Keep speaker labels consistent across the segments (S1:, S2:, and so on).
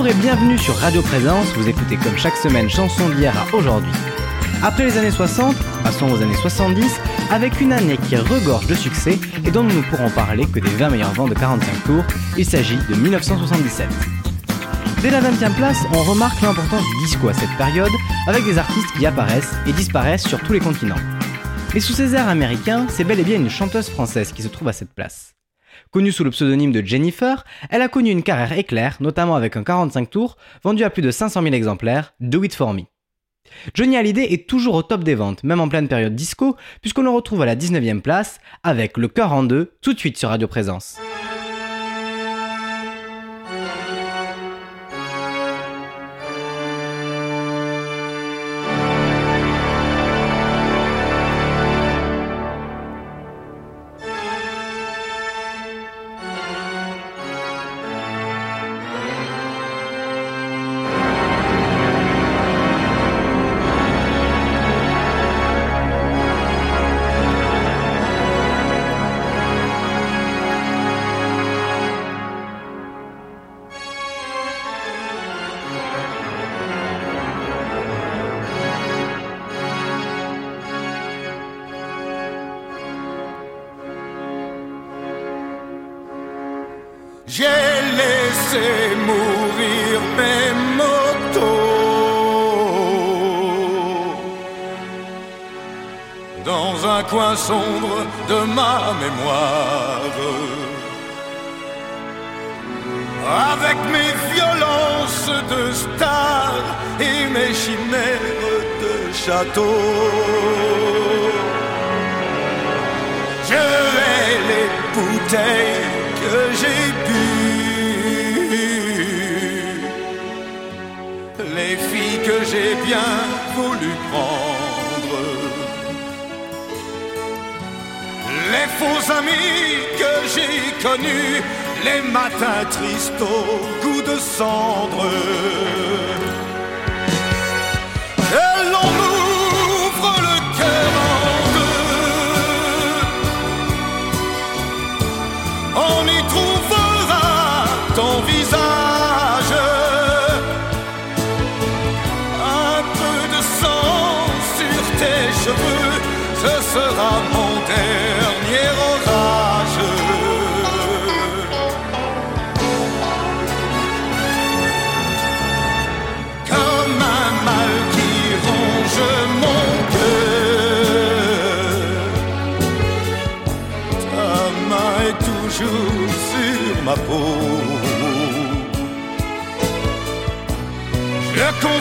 S1: Bonjour et bienvenue sur Radio Présence, vous écoutez comme chaque semaine chanson d'hier à aujourd'hui. Après les années 60, passons aux années 70, avec une année qui regorge de succès et dont nous ne pourrons parler que des 20 meilleurs vents de 45 tours, il s'agit de 1977. Dès la 20e place, on remarque l'importance du disco à cette période, avec des artistes qui apparaissent et disparaissent sur tous les continents. Mais sous ces airs américains, c'est bel et bien une chanteuse française qui se trouve à cette place. Connue sous le pseudonyme de Jennifer, elle a connu une carrière éclair, notamment avec un 45 tours, vendu à plus de 500 000 exemplaires, Do It For Me. Johnny Hallyday est toujours au top des ventes, même en pleine période disco, puisqu'on le retrouve à la 19e place, avec Le cœur en deux, tout de suite sur Radio Présence.
S2: Sombre de ma mémoire. Avec mes violences de star et mes chimères de château. Je vais les bouteilles que j'ai bu. Les filles que j'ai bien voulu prendre. Faux amis que j'ai connus. Les matins tristes au goût de cendre.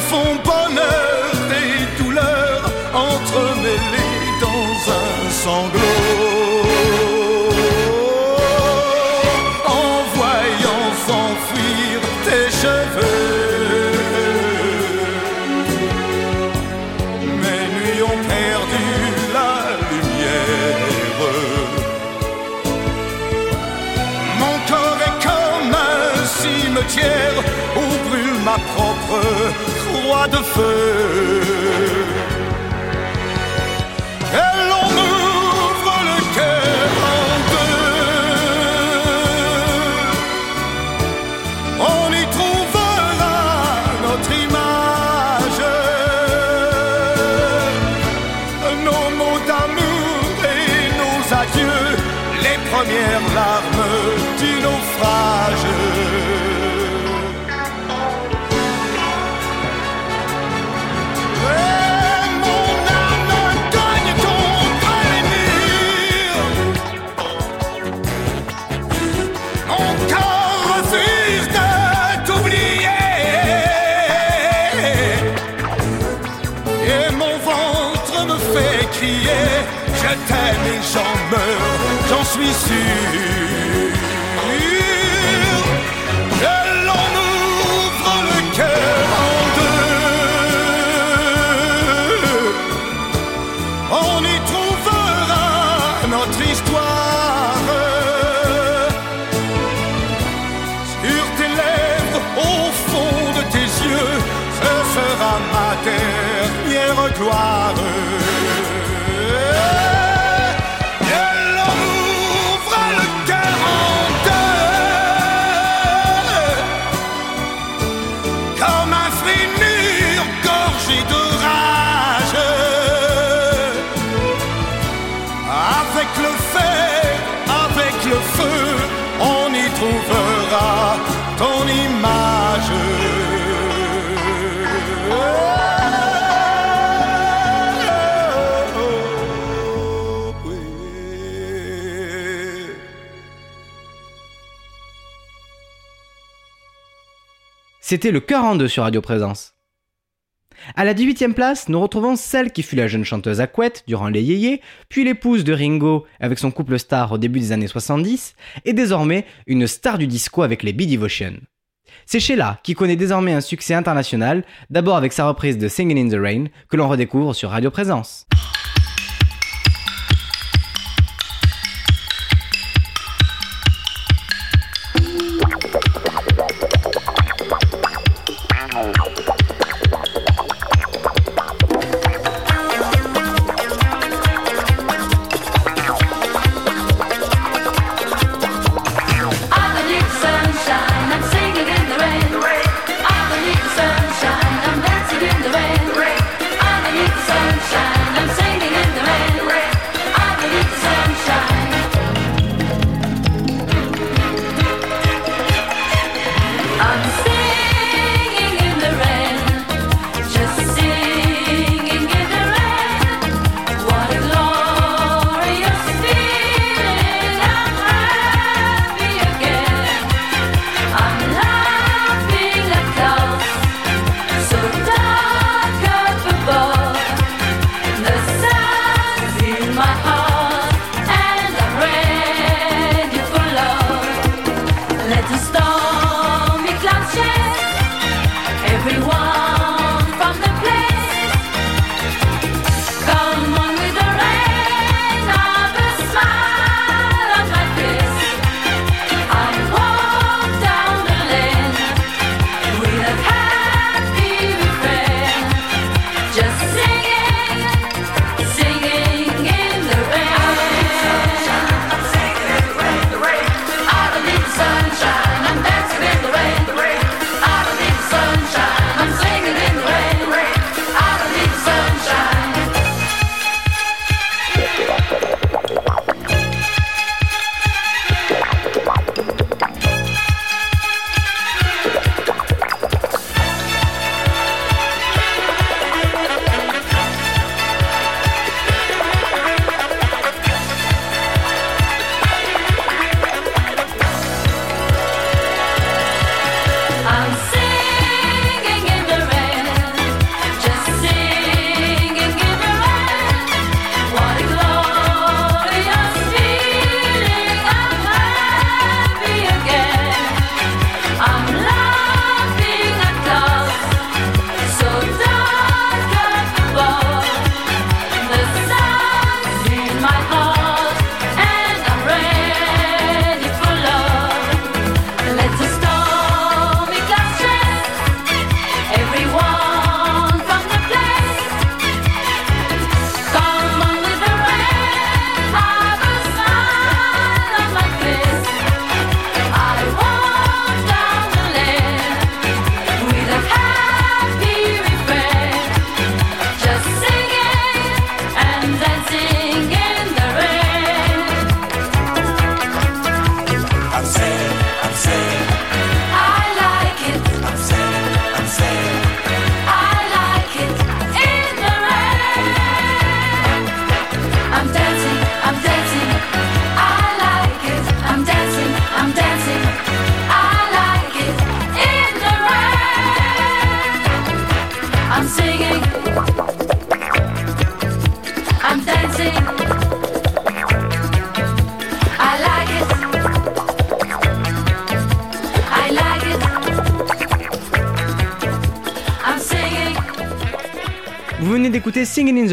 S2: Confonds bonheur et douleur entremêlées dans un sanglot. En voyant s'enfuir tes cheveux. Mes nuits ont perdu la lumière. Mon corps est comme un cimetière où brûle ma propre de feu. Et l'on m'ouvre le cœur en deux. On y trouvera notre image. Nos mots d'amour et nos adieux, les premières larmes du naufrage. J'en meurs, j'en suis sûr
S3: C'était le cœur en deux sur Radio Présence. À la 18e place, nous retrouvons celle qui fut la jeune chanteuse à durant les yéyés, puis l'épouse de Ringo avec son couple star au début des années 70, et désormais une star du disco avec les B-Devotion. C'est Sheila qui connaît désormais un succès international, d'abord avec sa reprise de Singing in the Rain, que l'on redécouvre sur Radio Présence.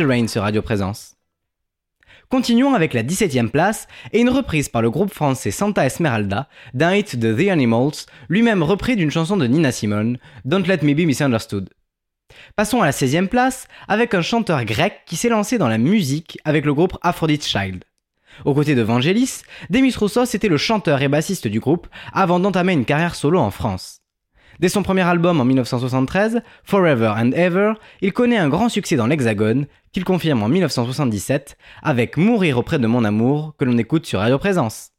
S3: Rain sur Radio. Continuons avec la 17ème place et une reprise par le groupe français Santa Esmeralda d'un hit de The Animals, lui-même repris d'une chanson de Nina Simone, Don't Let Me Be Misunderstood. Passons à la 16ème place avec un chanteur grec qui s'est lancé dans la musique avec le groupe Aphrodite Child. Aux côtés de Vangelis, Demis Roussos était le chanteur et bassiste du groupe avant d'entamer une carrière solo en France. Dès son premier album en 1973, Forever and Ever, il connaît un grand succès dans l'Hexagone, qu'il confirme en 1977 avec Mourir auprès de mon amour, que l'on écoute sur Radio Présence.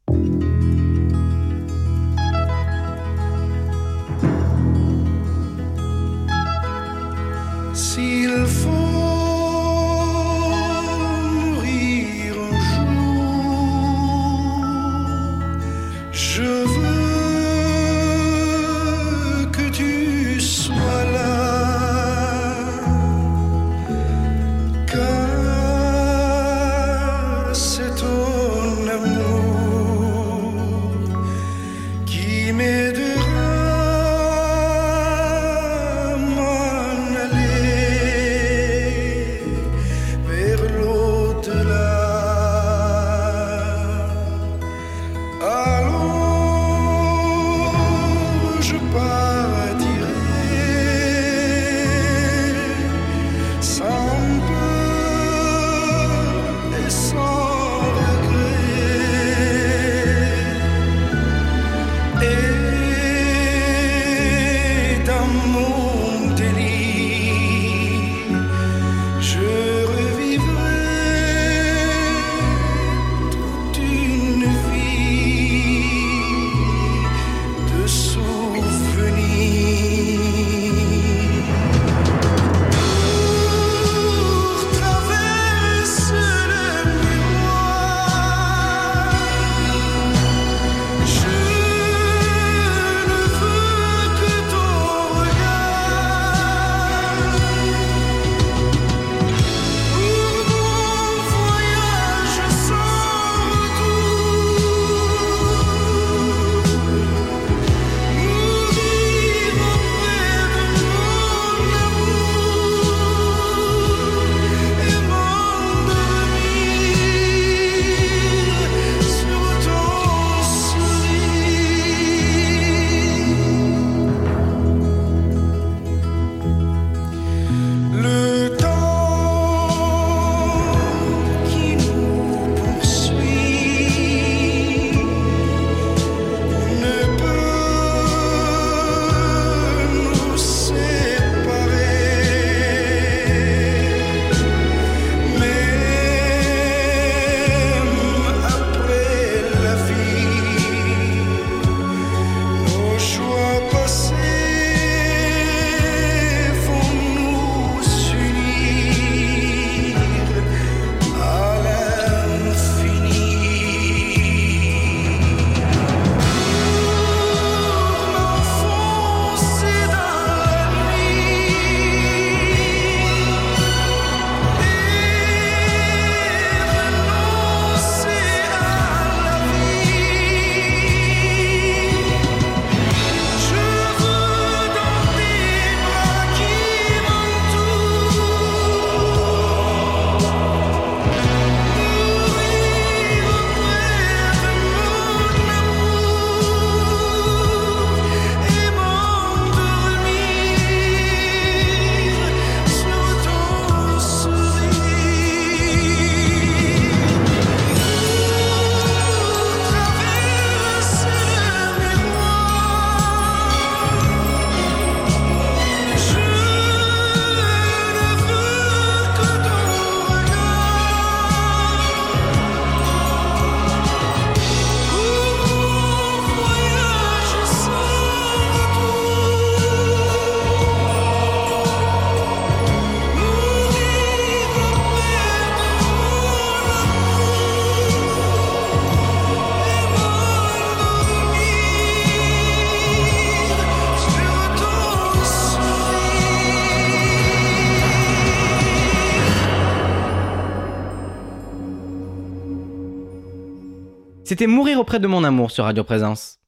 S1: C'était Mourir auprès de mon amour sur Radio Présence.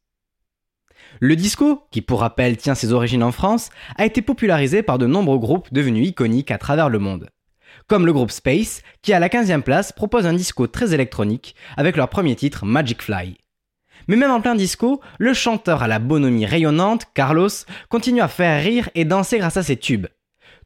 S1: Le disco, qui pour rappel tient ses origines en France, a été popularisé par de nombreux groupes devenus iconiques à travers le monde. Comme le groupe Space, qui à la 15e place propose un disco très électronique avec leur premier titre Magic Fly. Mais même en plein disco, le chanteur à la bonhomie rayonnante, Carlos, continue à faire rire et danser grâce à ses tubes.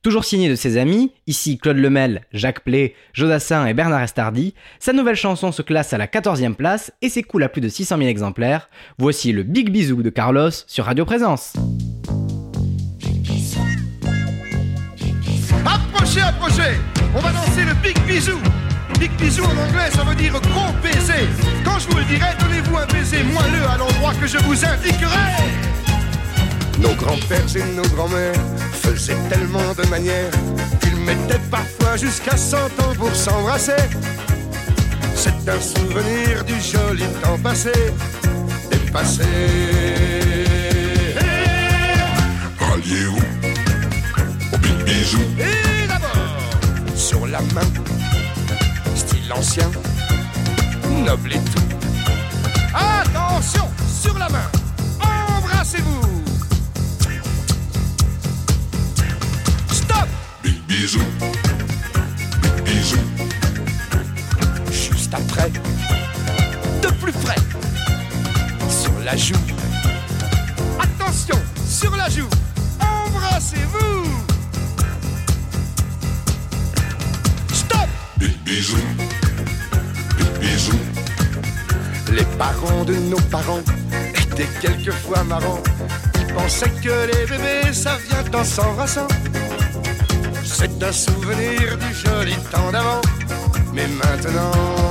S1: Toujours signé de ses amis, ici Claude Lemel, Jacques Play, Jodassin et Bernard Estardi, sa nouvelle chanson se classe à la 14e place et s'écoule à plus de 600 000 exemplaires. Voici le Big Bisou de Carlos sur Radio Présence.
S4: Approchez, approchez On va danser le Big Bisou Big Bisou en anglais, ça veut dire gros baiser. Quand je vous le dirai, donnez-vous un baiser moelleux à l'endroit que je vous indiquerai. Nos grands-pères et nos grands-mères faisaient tellement de manières qu'ils mettaient parfois jusqu'à 100 ans pour s'embrasser. C'est un souvenir du joli temps passé, dépassé.
S5: Alliez-vous au big bisou
S4: Et d'abord, sur la main, style ancien, noble et tout. Attention, sur la main, embrassez-vous.
S5: Big bisou Big bisou
S4: juste après, de plus près, sur la joue. Attention, sur la joue, embrassez-vous. Stop.
S5: Big bisou Big bisou
S4: Les parents de nos parents étaient quelquefois marrants. Ils pensaient que les bébés, ça vient en s'embrassant. C'est un souvenir du joli temps d'avant. Mais maintenant,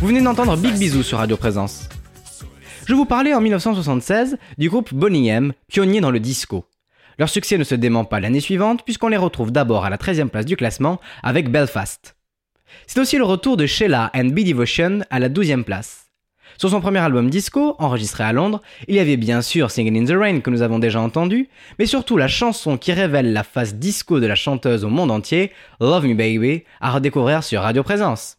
S1: Vous venez d'entendre Big Bisou sur Radio Présence. Je vous parlais en 1976 du groupe Bonnie M, pionnier dans le disco. Leur succès ne se dément pas l'année suivante puisqu'on les retrouve d'abord à la 13e place du classement avec Belfast. C'est aussi le retour de Sheila and Be Devotion à la 12e place. Sur son premier album disco, enregistré à Londres, il y avait bien sûr Singing in the Rain que nous avons déjà entendu, mais surtout la chanson qui révèle la face disco de la chanteuse au monde entier, Love Me Baby, à redécouvrir sur Radio Présence.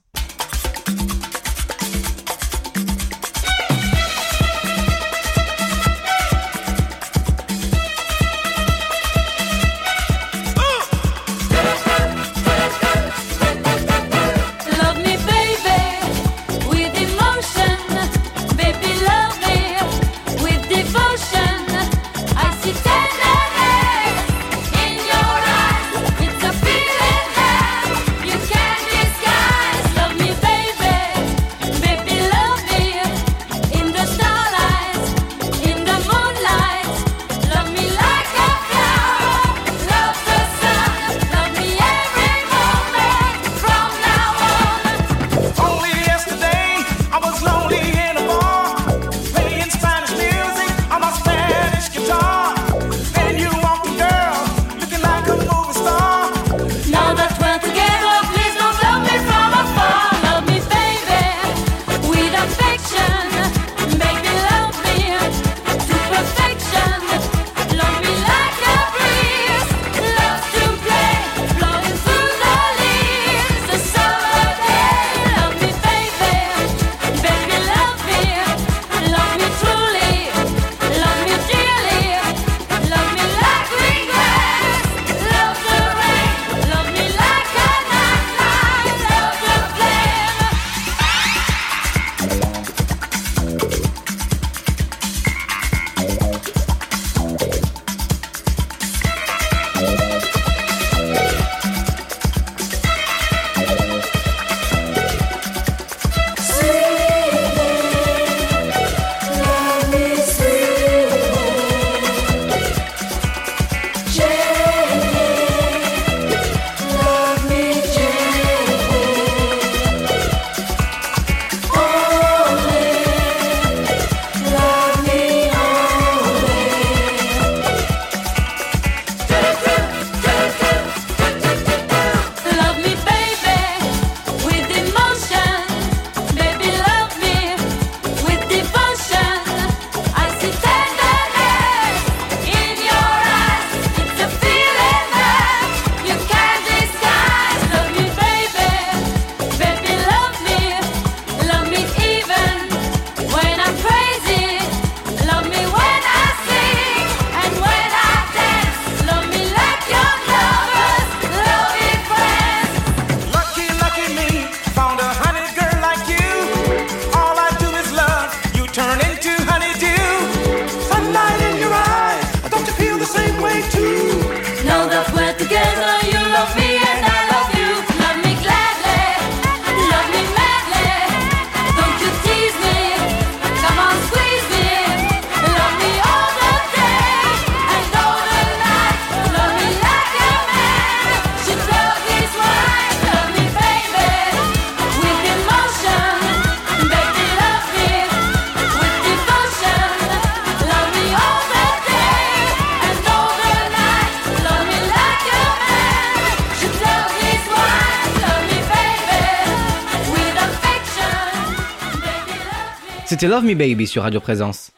S3: C'était Love Me Baby sur Radio Présence.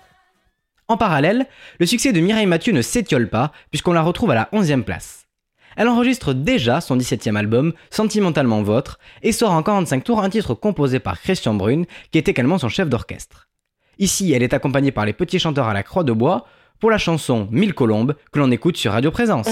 S3: En parallèle, le succès de Mireille Mathieu ne s'étiole pas puisqu'on la retrouve à la 11e place. Elle enregistre déjà son 17e album, Sentimentalement Votre, et sort en 45 tours un titre composé par Christian Brune, qui est également son chef d'orchestre. Ici, elle est accompagnée par les petits chanteurs à la croix de bois pour la chanson Mille colombes que l'on écoute sur Radio Présence.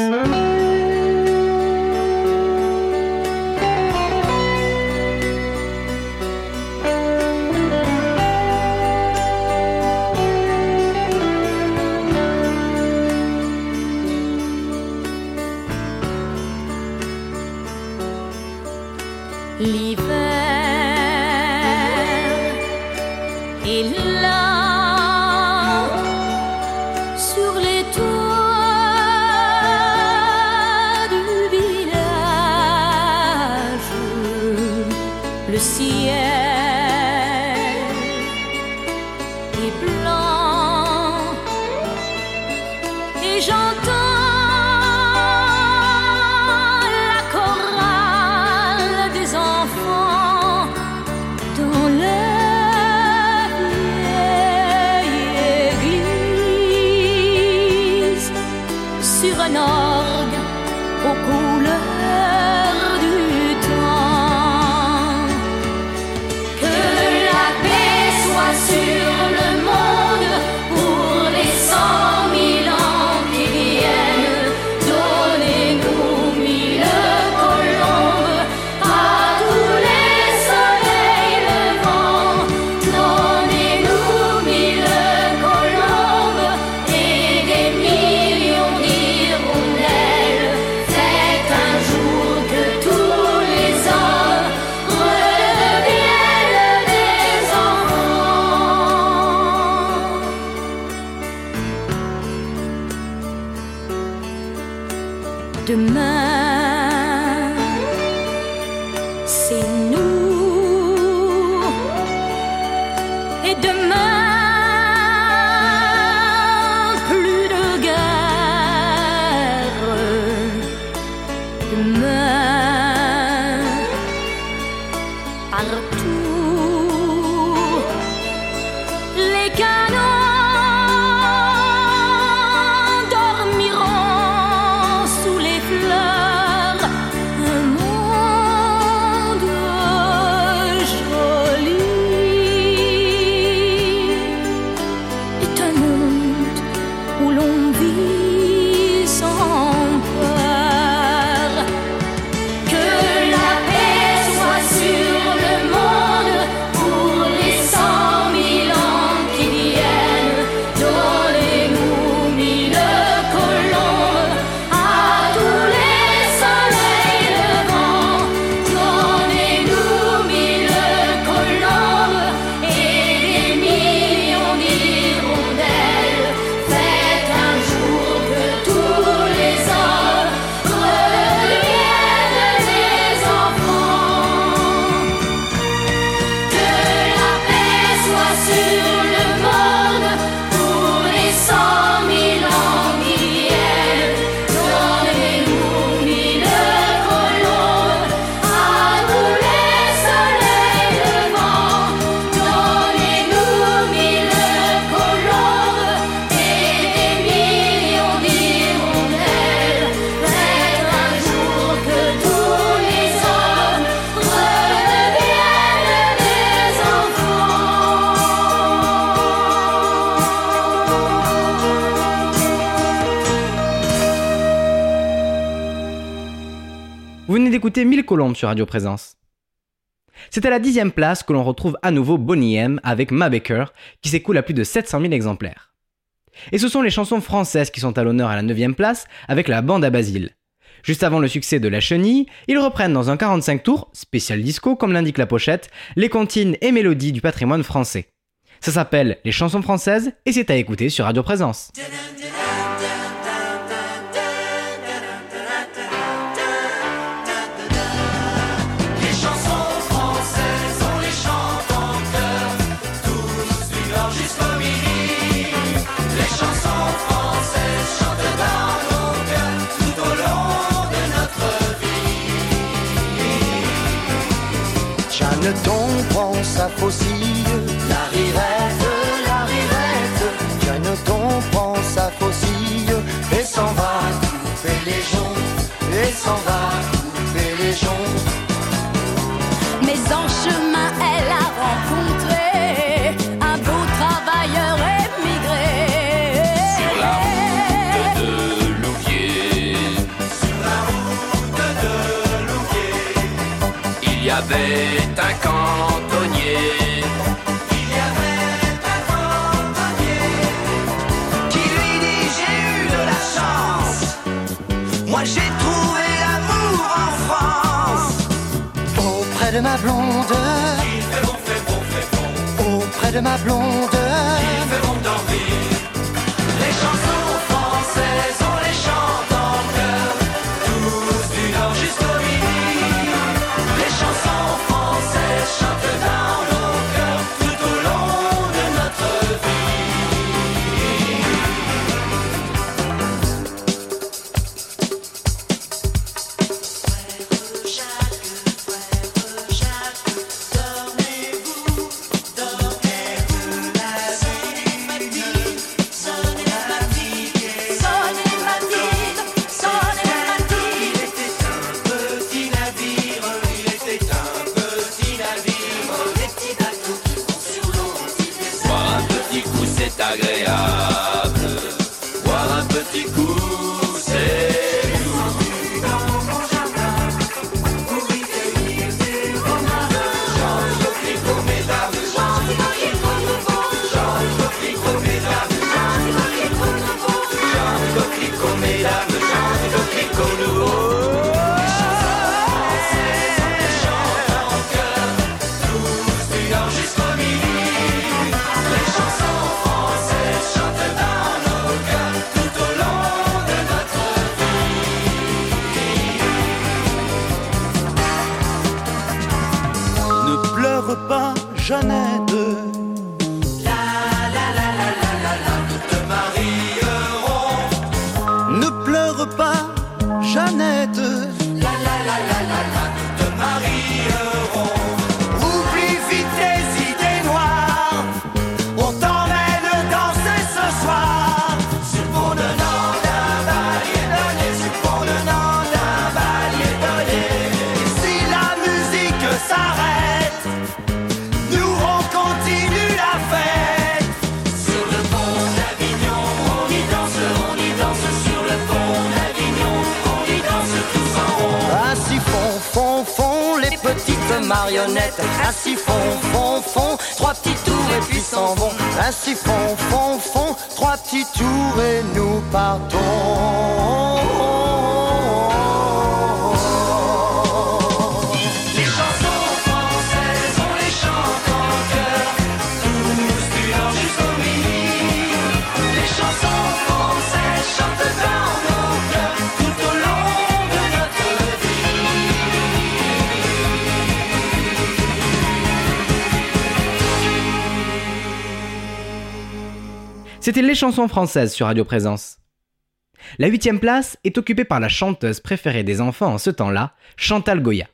S3: demain. D'écouter Mille Colombes sur Radio Présence. C'est à la dixième place que l'on retrouve à nouveau Bonnie M avec Ma Baker, qui s'écoule à plus de 700 000 exemplaires. Et ce sont les chansons françaises qui sont à l'honneur à la neuvième place avec la bande à Basile. Juste avant le succès de La Chenille, ils reprennent dans un 45 tours, spécial disco comme l'indique la pochette, les comptines et mélodies du patrimoine français. Ça s'appelle Les chansons françaises et c'est à écouter sur Radio Présence.
S6: Vienne-t-on, pense à Faucille. La
S7: rivette, la
S6: rivette. Vienne-t-on, pense à Faucille. Et
S8: s'en va couper les joncs. Et s'en va couper
S6: les joncs. ma blonde.
S9: C'était les chansons françaises sur Radio Présence. La huitième place est occupée par la chanteuse préférée des enfants en ce temps-là, Chantal Goya.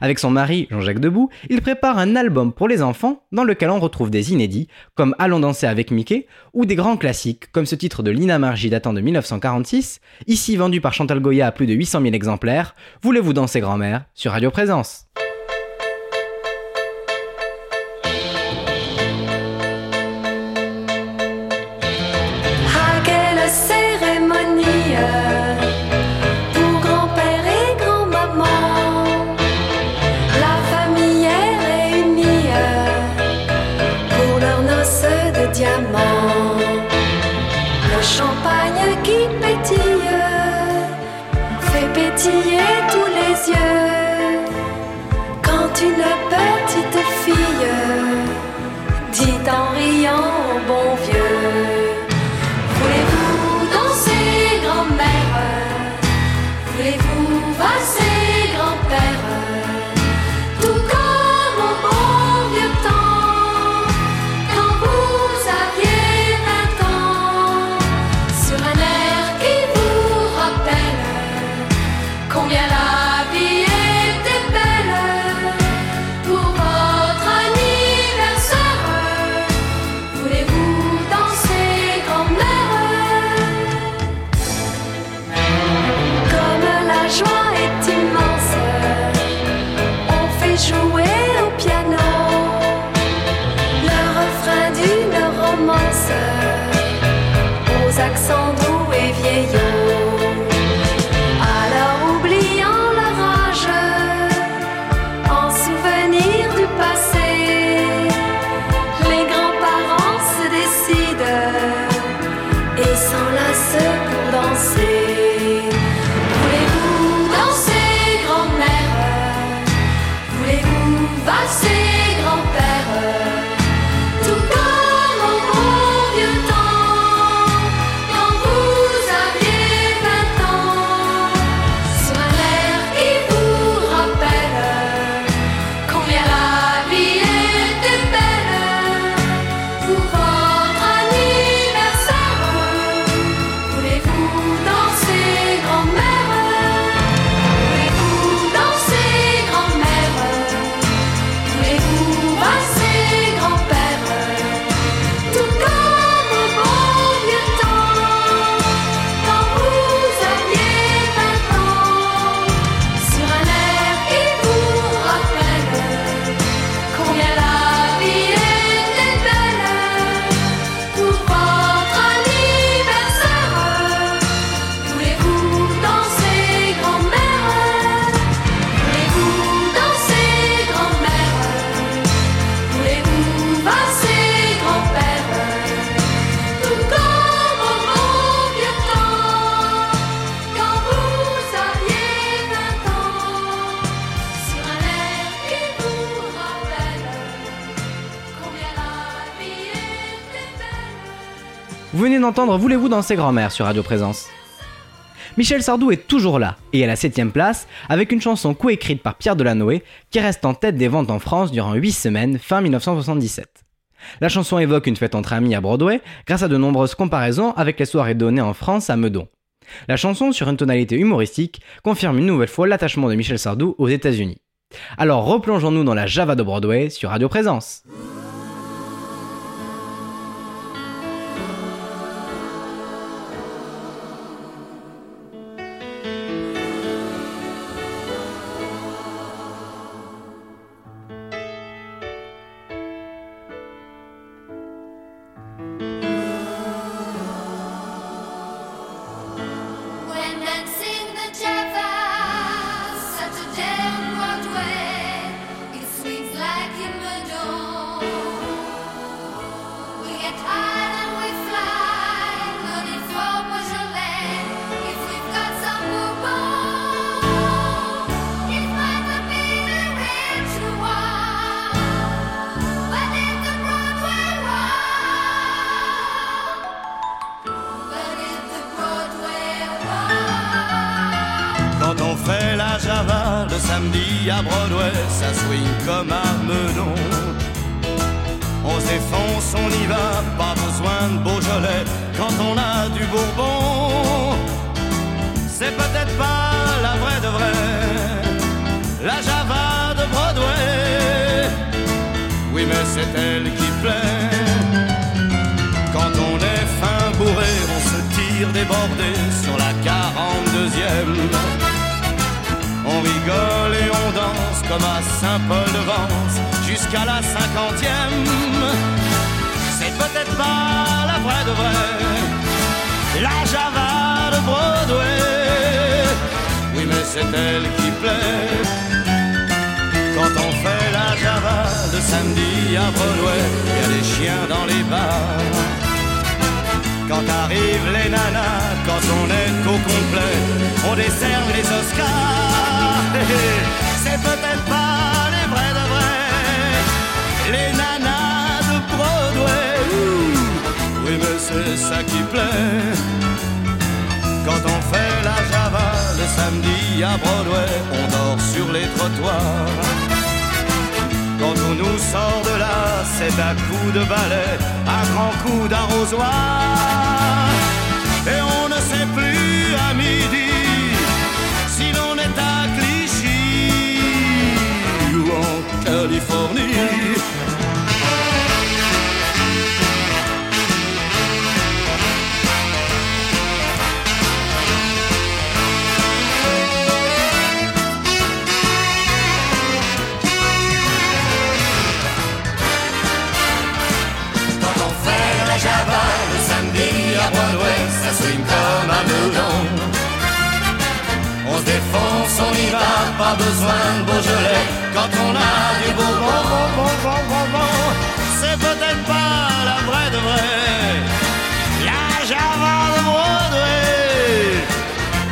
S9: Avec son mari, Jean-Jacques Debout, il prépare un album pour les enfants dans lequel on retrouve des inédits comme Allons danser avec Mickey ou des grands classiques comme ce titre de Lina Margie datant de 1946, ici vendu par Chantal Goya à plus de 800 000 exemplaires, Voulez-vous danser grand-mère sur Radio Présence.
S10: accents doux et vieillots. Voulez-vous danser grand-mère sur
S1: Radio Présence. Michel Sardou est toujours là et à la 7ème place avec une chanson coécrite par Pierre Delanoë qui reste en tête des ventes en France durant 8 semaines fin 1977. La chanson évoque une fête entre amis à Broadway grâce à de nombreuses comparaisons avec les soirées données en France à Meudon. La chanson, sur une tonalité humoristique, confirme une nouvelle fois l'attachement de Michel Sardou aux États-Unis. Alors replongeons-nous dans la Java de Broadway sur Radio Présence.
S2: Ça qui plaît. Quand on fait la Java le samedi à Broadway, on dort sur les trottoirs. Quand on nous sort de là, c'est à coup de balai, un grand coup d'arrosoir. Et on ne sait plus à midi si l'on est à Clichy ou en Californie. Comme un meudon. On se défonce, on y va, pas besoin de Beaujolais. Quand on a du Bourbon, bon, bon, bon, bon, bon, c'est peut-être pas la vraie de vraie. La Java de Broadway.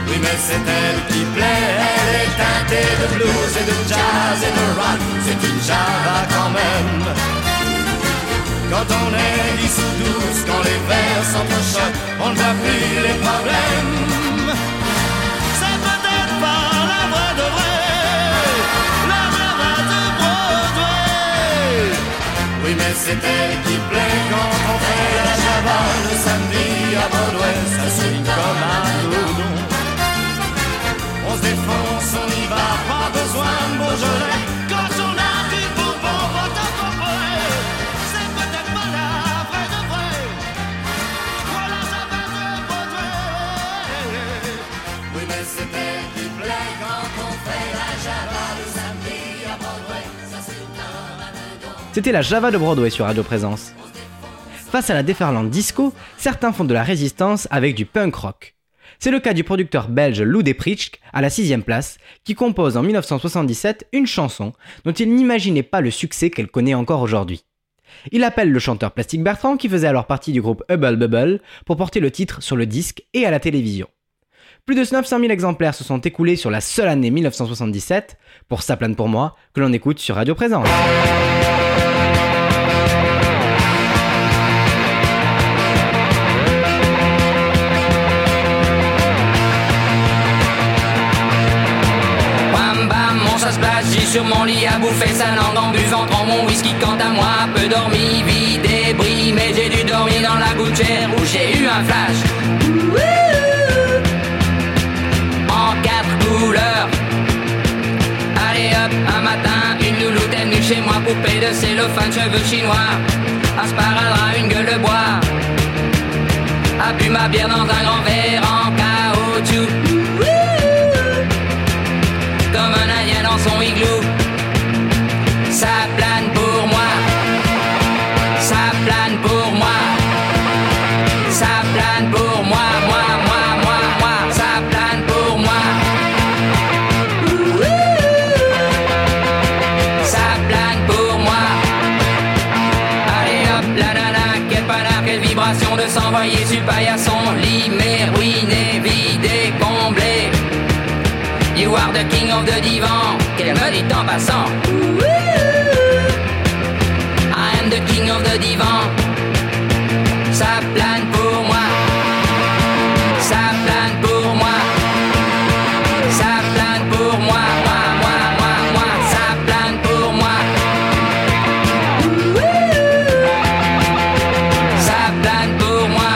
S2: Oui, mais c'est elle qui plaît, elle est teintée de blues et de jazz et de rock. C'est une Java quand même. Quand on est dix ou quand les verres s'entrechoquent, on ne voit plus les problèmes. C'est peut-être pas la vraie de vraie, la Java de Broadway. Oui, mais c'est elle qui plaît quand on fait la Java le samedi à Broadway. Ça swing comme un doudou. On se défonce, on y va, pas besoin de Beaujolais.
S1: C'était la Java de Broadway sur Radio Présence. Face à la déferlante disco, certains font de la résistance avec du punk rock. C'est le cas du producteur belge Lou Depritch, à la sixième place, qui compose en 1977 une chanson dont il n'imaginait pas le succès qu'elle connaît encore aujourd'hui. Il appelle le chanteur Plastic Bertrand, qui faisait alors partie du groupe Hubble Bubble, pour porter le titre sur le disque et à la télévision. Plus de 900 000 exemplaires se sont écoulés sur la seule année 1977, pour Ça plane pour moi, que l'on écoute sur Radio Présence.
S11: J'ai sur mon lit à bouffer sa langue en buvant dans mon whisky quant à moi, peu dormi, vide et bris, mais j'ai dû dormir dans la gouttière où j'ai eu un flash. En quatre couleurs. Allez hop, un matin, une louloute est venue chez moi, poupée de cellophane, cheveux chinois, un sparadrap, une gueule de bois. A bu ma bière dans un grand verre son igloo. Passant. I am the king of the divan. Ça plane pour moi. Ça plane pour moi. Ça plane pour moi. Moi, moi, moi, moi. Ça plane pour moi. Ça plane pour moi.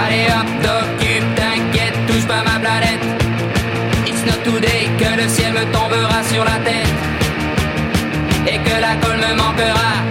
S11: Allez hop, t'occupe, t'inquiète, touche pas ma planète. It's not today que la tête. Et que la colle me manquera.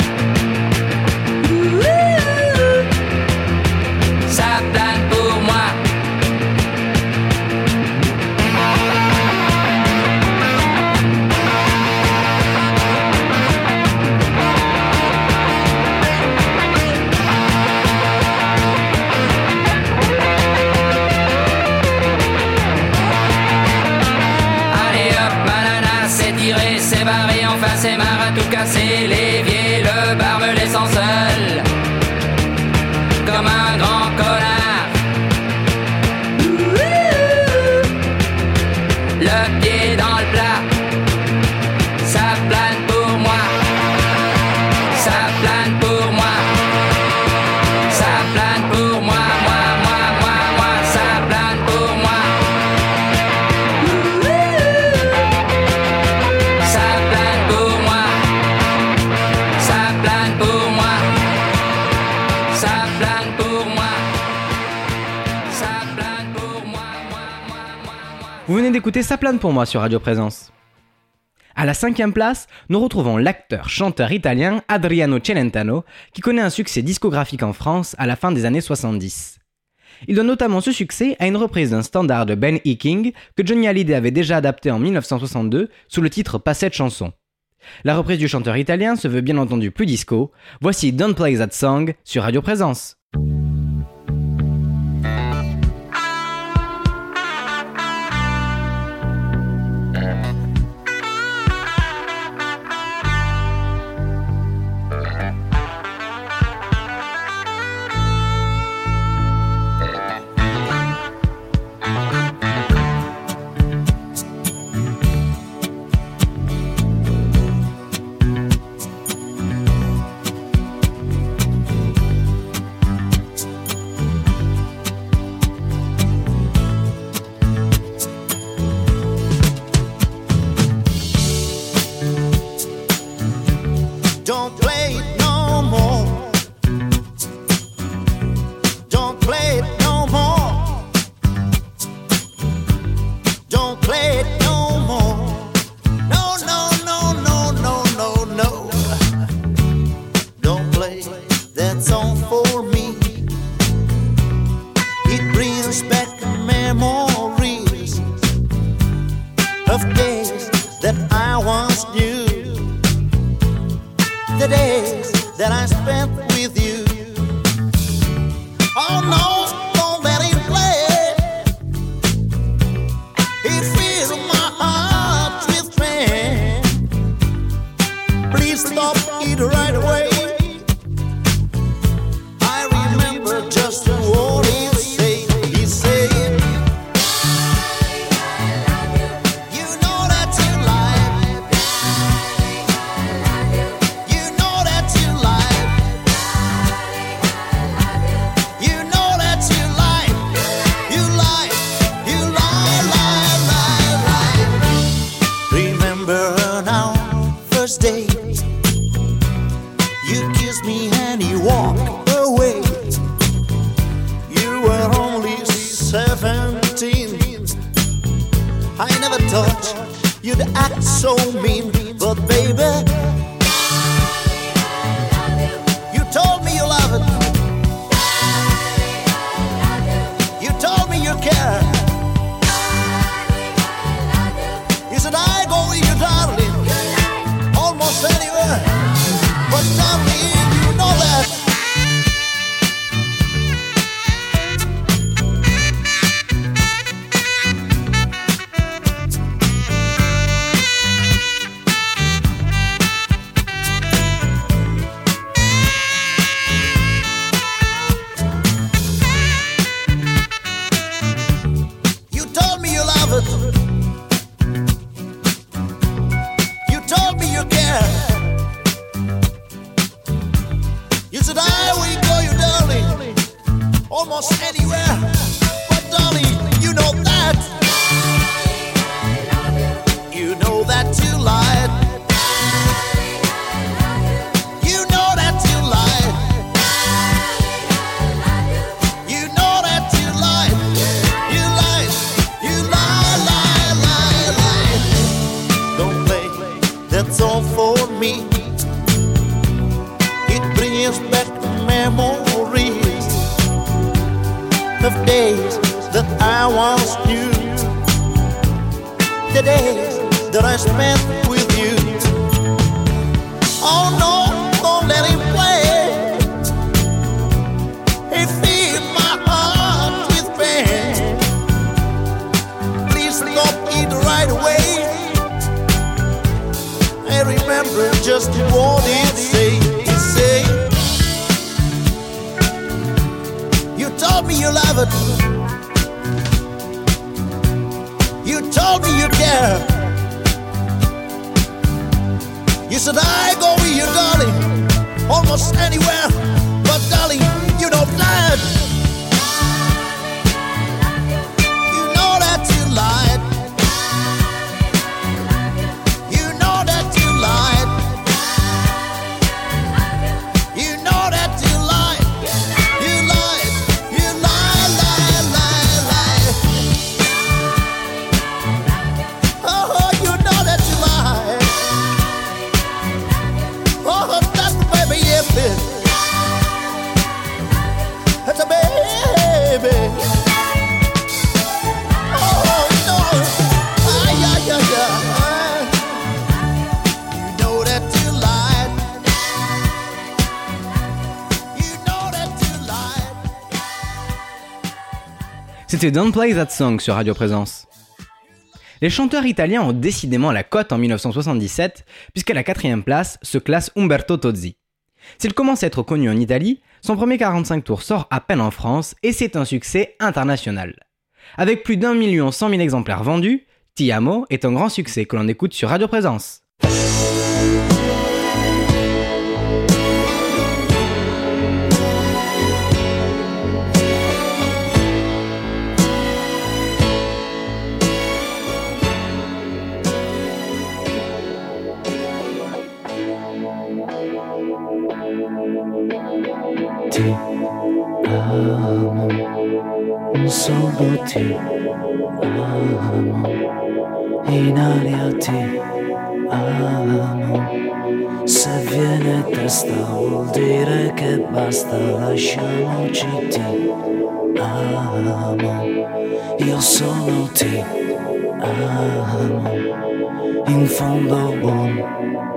S1: D'écouter Ça plane pour moi sur Radio Présence. À la cinquième place, nous retrouvons l'acteur-chanteur italien Adriano Celentano, qui connaît un succès discographique en France à la fin des années 70. Il doit notamment ce succès à une reprise d'un standard de Ben E. King que Johnny Hallyday avait déjà adapté en 1962 sous le titre Pas cette chanson. La reprise du chanteur italien se veut bien entendu plus disco. Voici Don't Play That Song sur Radio Présence.
S6: Don't Play That Song
S1: sur Radio Présence. Les chanteurs italiens ont décidément la cote en 1977, puisqu'à la quatrième place se classe Umberto Tozzi. S'il commence à être connu en Italie, son premier 45 tours sort à peine en France et c'est un succès international. Avec plus d'un million cent mille exemplaires vendus, Ti Amo est un grand succès que l'on écoute sur Radio Présence.
S12: Ti amo, solo ti amo, in aria ti amo. Se viene testa vuol dire che basta, lasciamoci ti amo, io solo ti amo, in fondo buon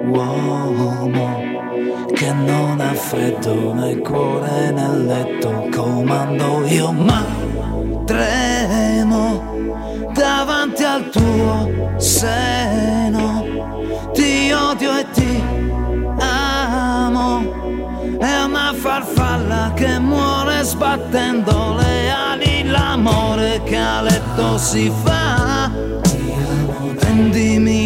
S12: uomo che non ha freddo nel cuore nel letto comando io ma tremo davanti al tuo seno. Ti odio e ti amo è una farfalla che muore sbattendo le ali. L'amore che a letto si fa. Prendimi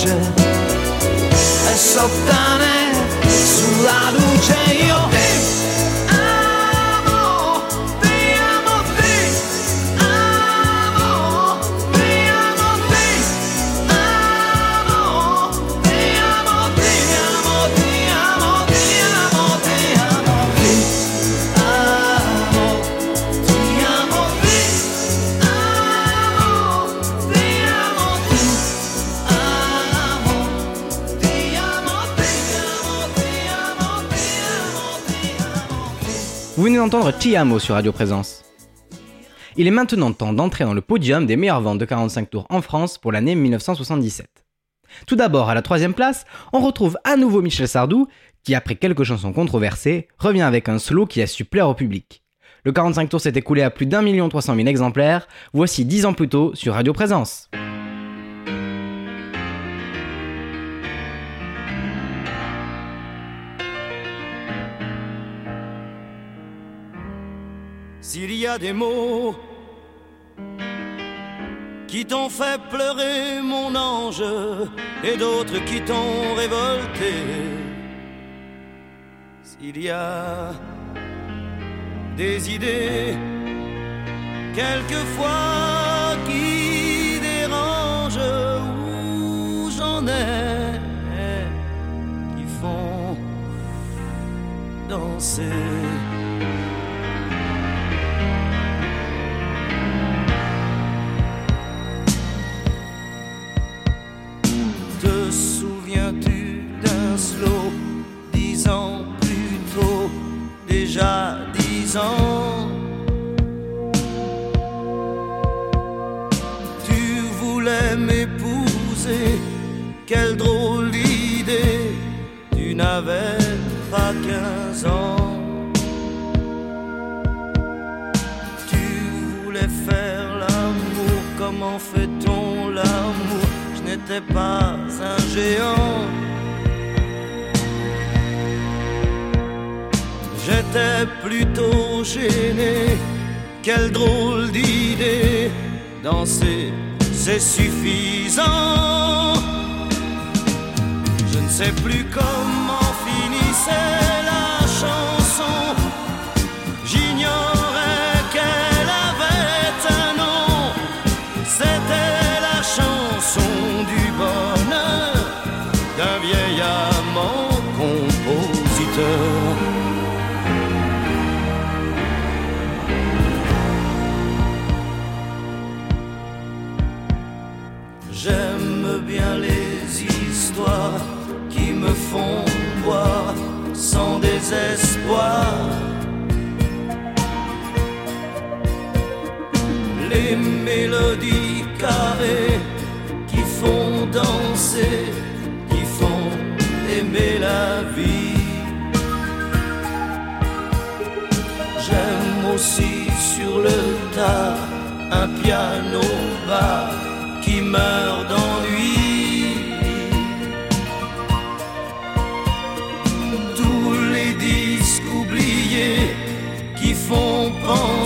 S12: luce è sottane sulla luce io
S1: d'entendre Ti Amo sur Radio Présence. Il est maintenant temps d'entrer dans le podium des meilleures ventes de 45 tours en France pour l'année 1977. Tout d'abord, à la troisième place, on retrouve à nouveau Michel Sardou, qui après quelques chansons controversées, revient avec un slow qui a su plaire au public. Le 45 tours s'est écoulé à plus d'un million trois cent mille exemplaires, voici 10 ans plus tôt sur Radio Présence.
S2: S'il y a des mots qui t'ont fait pleurer, mon ange, et d'autres qui t'ont révolté, s'il y a des idées, quelquefois qui dérangent, où j'en ai, qui font danser. Slow dix ans plus tôt, déjà dix ans Tu voulais m'épouser, quelle drôle d'idée, tu n'avais pas quinze ans. Tu voulais faire l'amour, comment fait-on l'amour? Je n'étais pas un géant. J'étais plutôt gêné, quelle drôle d'idée, danser c'est suffisant. Je ne sais plus comment finissait Les mélodies carrées qui font danser, qui font aimer la vie. J'aime aussi sur le tas un piano bas qui meurt d'ennui.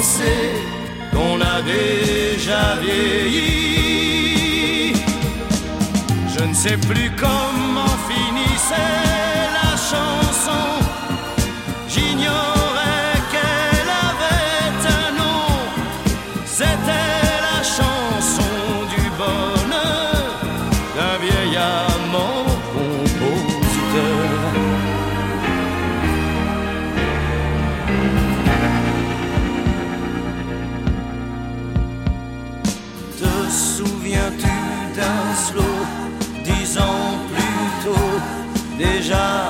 S2: Penser qu'on a déjà vieilli. Je ne sais plus comment finissait la chanson. Déjà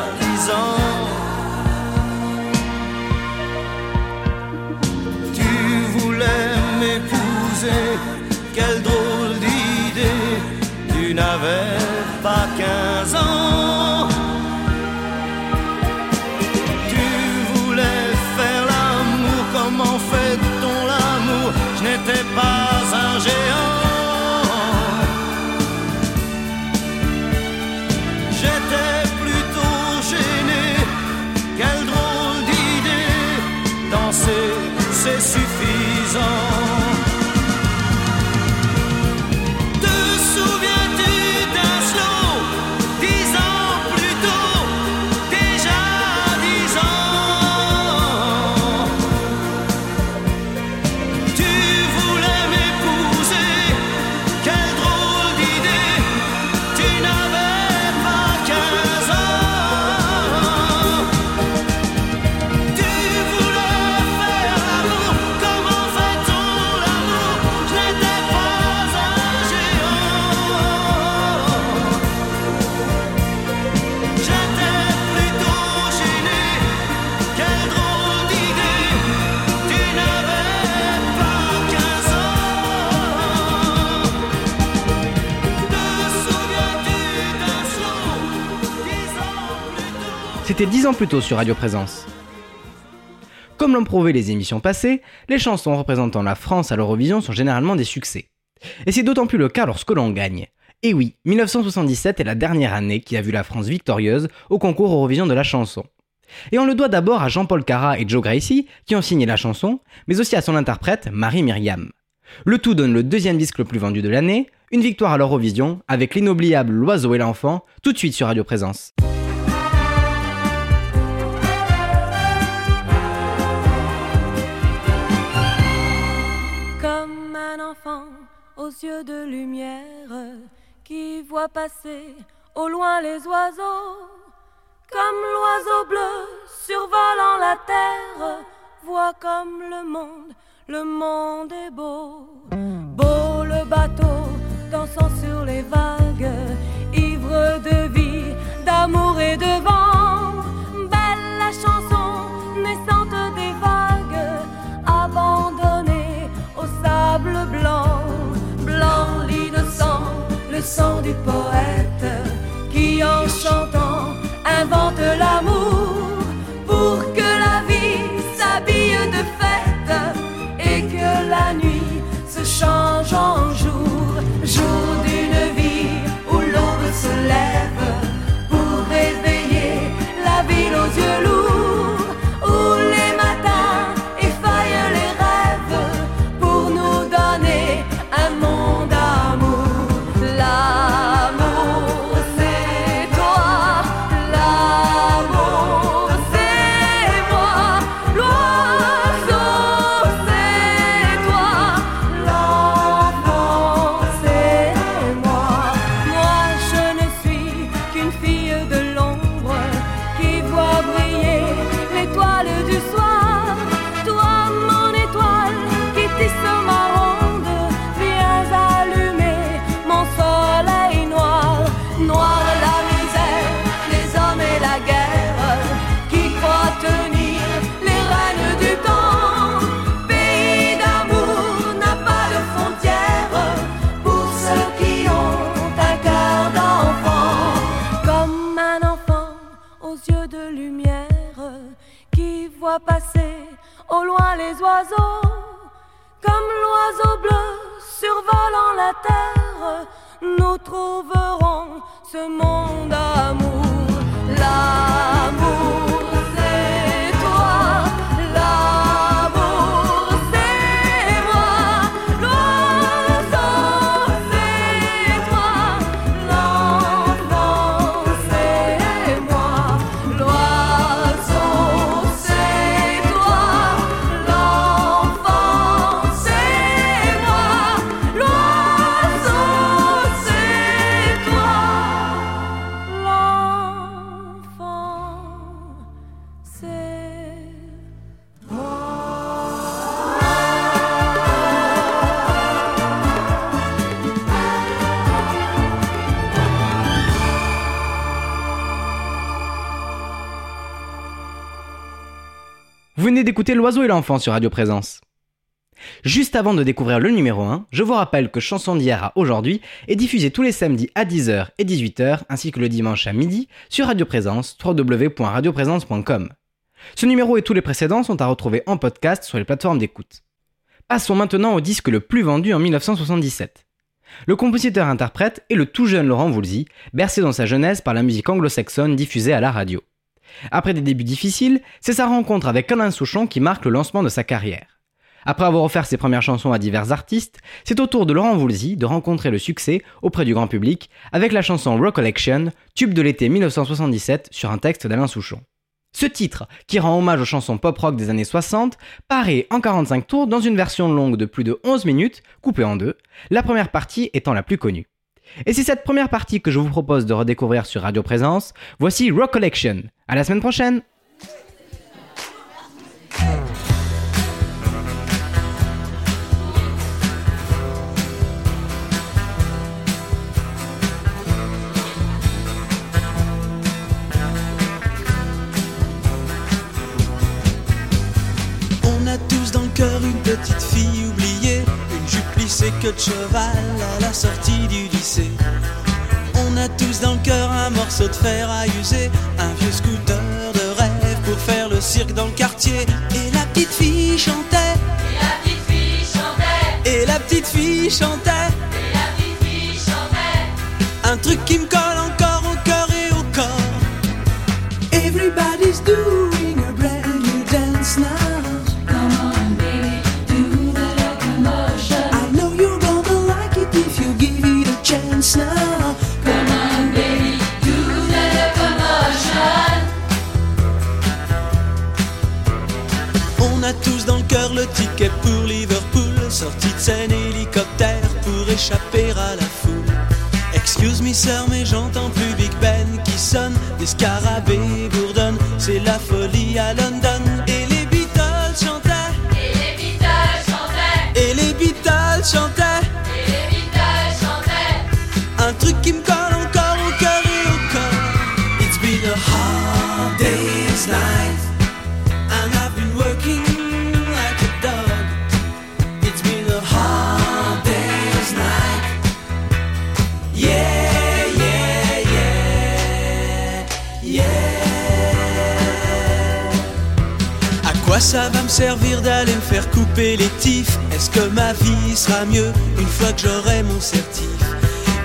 S1: C'était 10 ans plus tôt sur Radio Présence. Comme l'ont prouvé les émissions passées, les chansons représentant la France à l'Eurovision sont généralement des succès. Et c'est d'autant plus le cas lorsque l'on gagne. Et oui, 1977 est la dernière année qui a vu la France victorieuse au concours Eurovision de la chanson. Et on le doit d'abord à Jean-Paul Cara et Joe Gracie qui ont signé la chanson, mais aussi à son interprète Marie Myriam. Le tout donne le deuxième disque le plus vendu de l'année, une victoire à l'Eurovision avec l'inoubliable L'oiseau et l'enfant, tout de suite sur Radio Présence.
S13: Yeux de lumière qui voit passer au loin les oiseaux. Comme l'oiseau bleu survolant la terre, voit comme le monde, le monde est beau. Beau le bateau dansant sur les vagues, ivre de vie, d'amour et de vent. Le sang du poète qui en chantant invente l'amour pour que passer au loin les oiseaux. Comme l'oiseau bleu survolant la terre, nous trouverons ce monde d'amour. L'amour,
S1: d'écouter L'Oiseau et l'Enfant sur Radio Présence. Juste avant de découvrir le numéro 1, je vous rappelle que Chanson d'hier à aujourd'hui est diffusée tous les samedis à 10h et 18h ainsi que le dimanche à midi sur Radio Présence, www.radioprésence.com. Ce numéro et tous les précédents sont à retrouver en podcast sur les plateformes d'écoute. Passons maintenant au disque le plus vendu en 1977. Le compositeur-interprète est le tout jeune Laurent Voulzy, bercé dans sa jeunesse par la musique anglo-saxonne diffusée à la radio. Après des débuts difficiles, c'est sa rencontre avec Alain Souchon qui marque le lancement de sa carrière. Après avoir offert ses premières chansons à divers artistes, c'est au tour de Laurent Voulzy de rencontrer le succès auprès du grand public avec la chanson Recollection, tube de l'été 1977 sur un texte d'Alain Souchon. Ce titre, qui rend hommage aux chansons pop-rock des années 60, paraît en 45 tours dans une version longue de plus de 11 minutes, coupée en deux, la première partie étant la plus connue. Et c'est cette première partie que je vous propose de redécouvrir sur Radio Présence. Voici Recollection. À la semaine prochaine!
S12: On a tous dans le cœur une petite fille oubliée, une jupe lissée que de cheval à la sortie du un morceau de fer à user, un vieux scooter de rêve pour faire le cirque dans le quartier. Et la petite fille chantait,
S6: Et la petite fille chantait,
S12: et la petite fille chantait,
S6: et la petite fille chantait.
S12: un truc qui me colle encore au cœur et au corps. Everybody's scène hélicoptère pour échapper à la foule. Excuse me sœur, mais j'entends plus Big Ben qui sonne, des scarabées bourdonnent, c'est la folie à London. Et les Beatles chantaient,
S6: Et les Beatles chantaient,
S12: et les Beatles chantaient, servir d'aller me faire couper les tifs Est-ce que ma vie sera mieux une fois que j'aurai mon certif?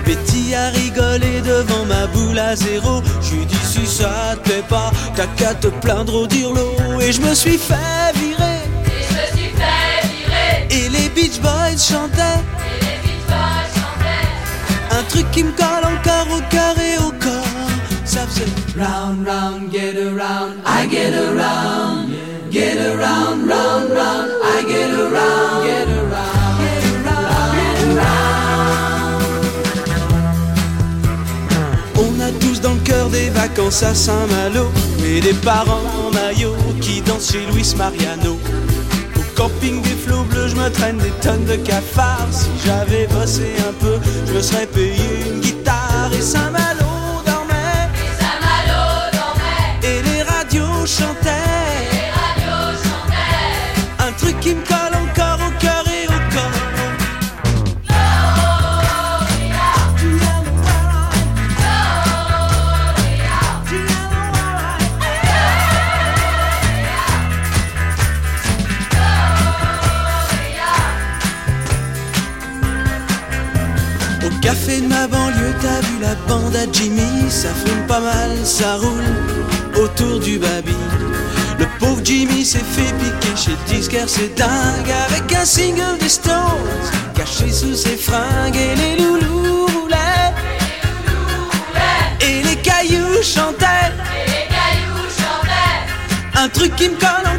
S12: Betty a rigolé devant ma boule à zéro. Je lui dis si ça te plaît pas, t'as qu'à te plaindre au dirlo. Et je me suis fait virer.
S6: Et je me suis fait virer,
S12: Et les Beach Boys chantaient. Vacances à Saint-Malo et des parents en maillot qui dansent chez Luis Mariano. Au camping des flots bleus, je me traîne des tonnes de cafards. Si j'avais bossé un peu, je me serais payé une la bande à Jimmy Ça fume pas mal, ça roule autour du baby. Le pauvre Jimmy s'est fait piquer chez disquaire, c'est dingue Avec un single des Stones Caché sous ses fringues et les loulous roulaient Et les cailloux chantaient.
S6: Et les cailloux chantaient.
S12: Un truc qui me colle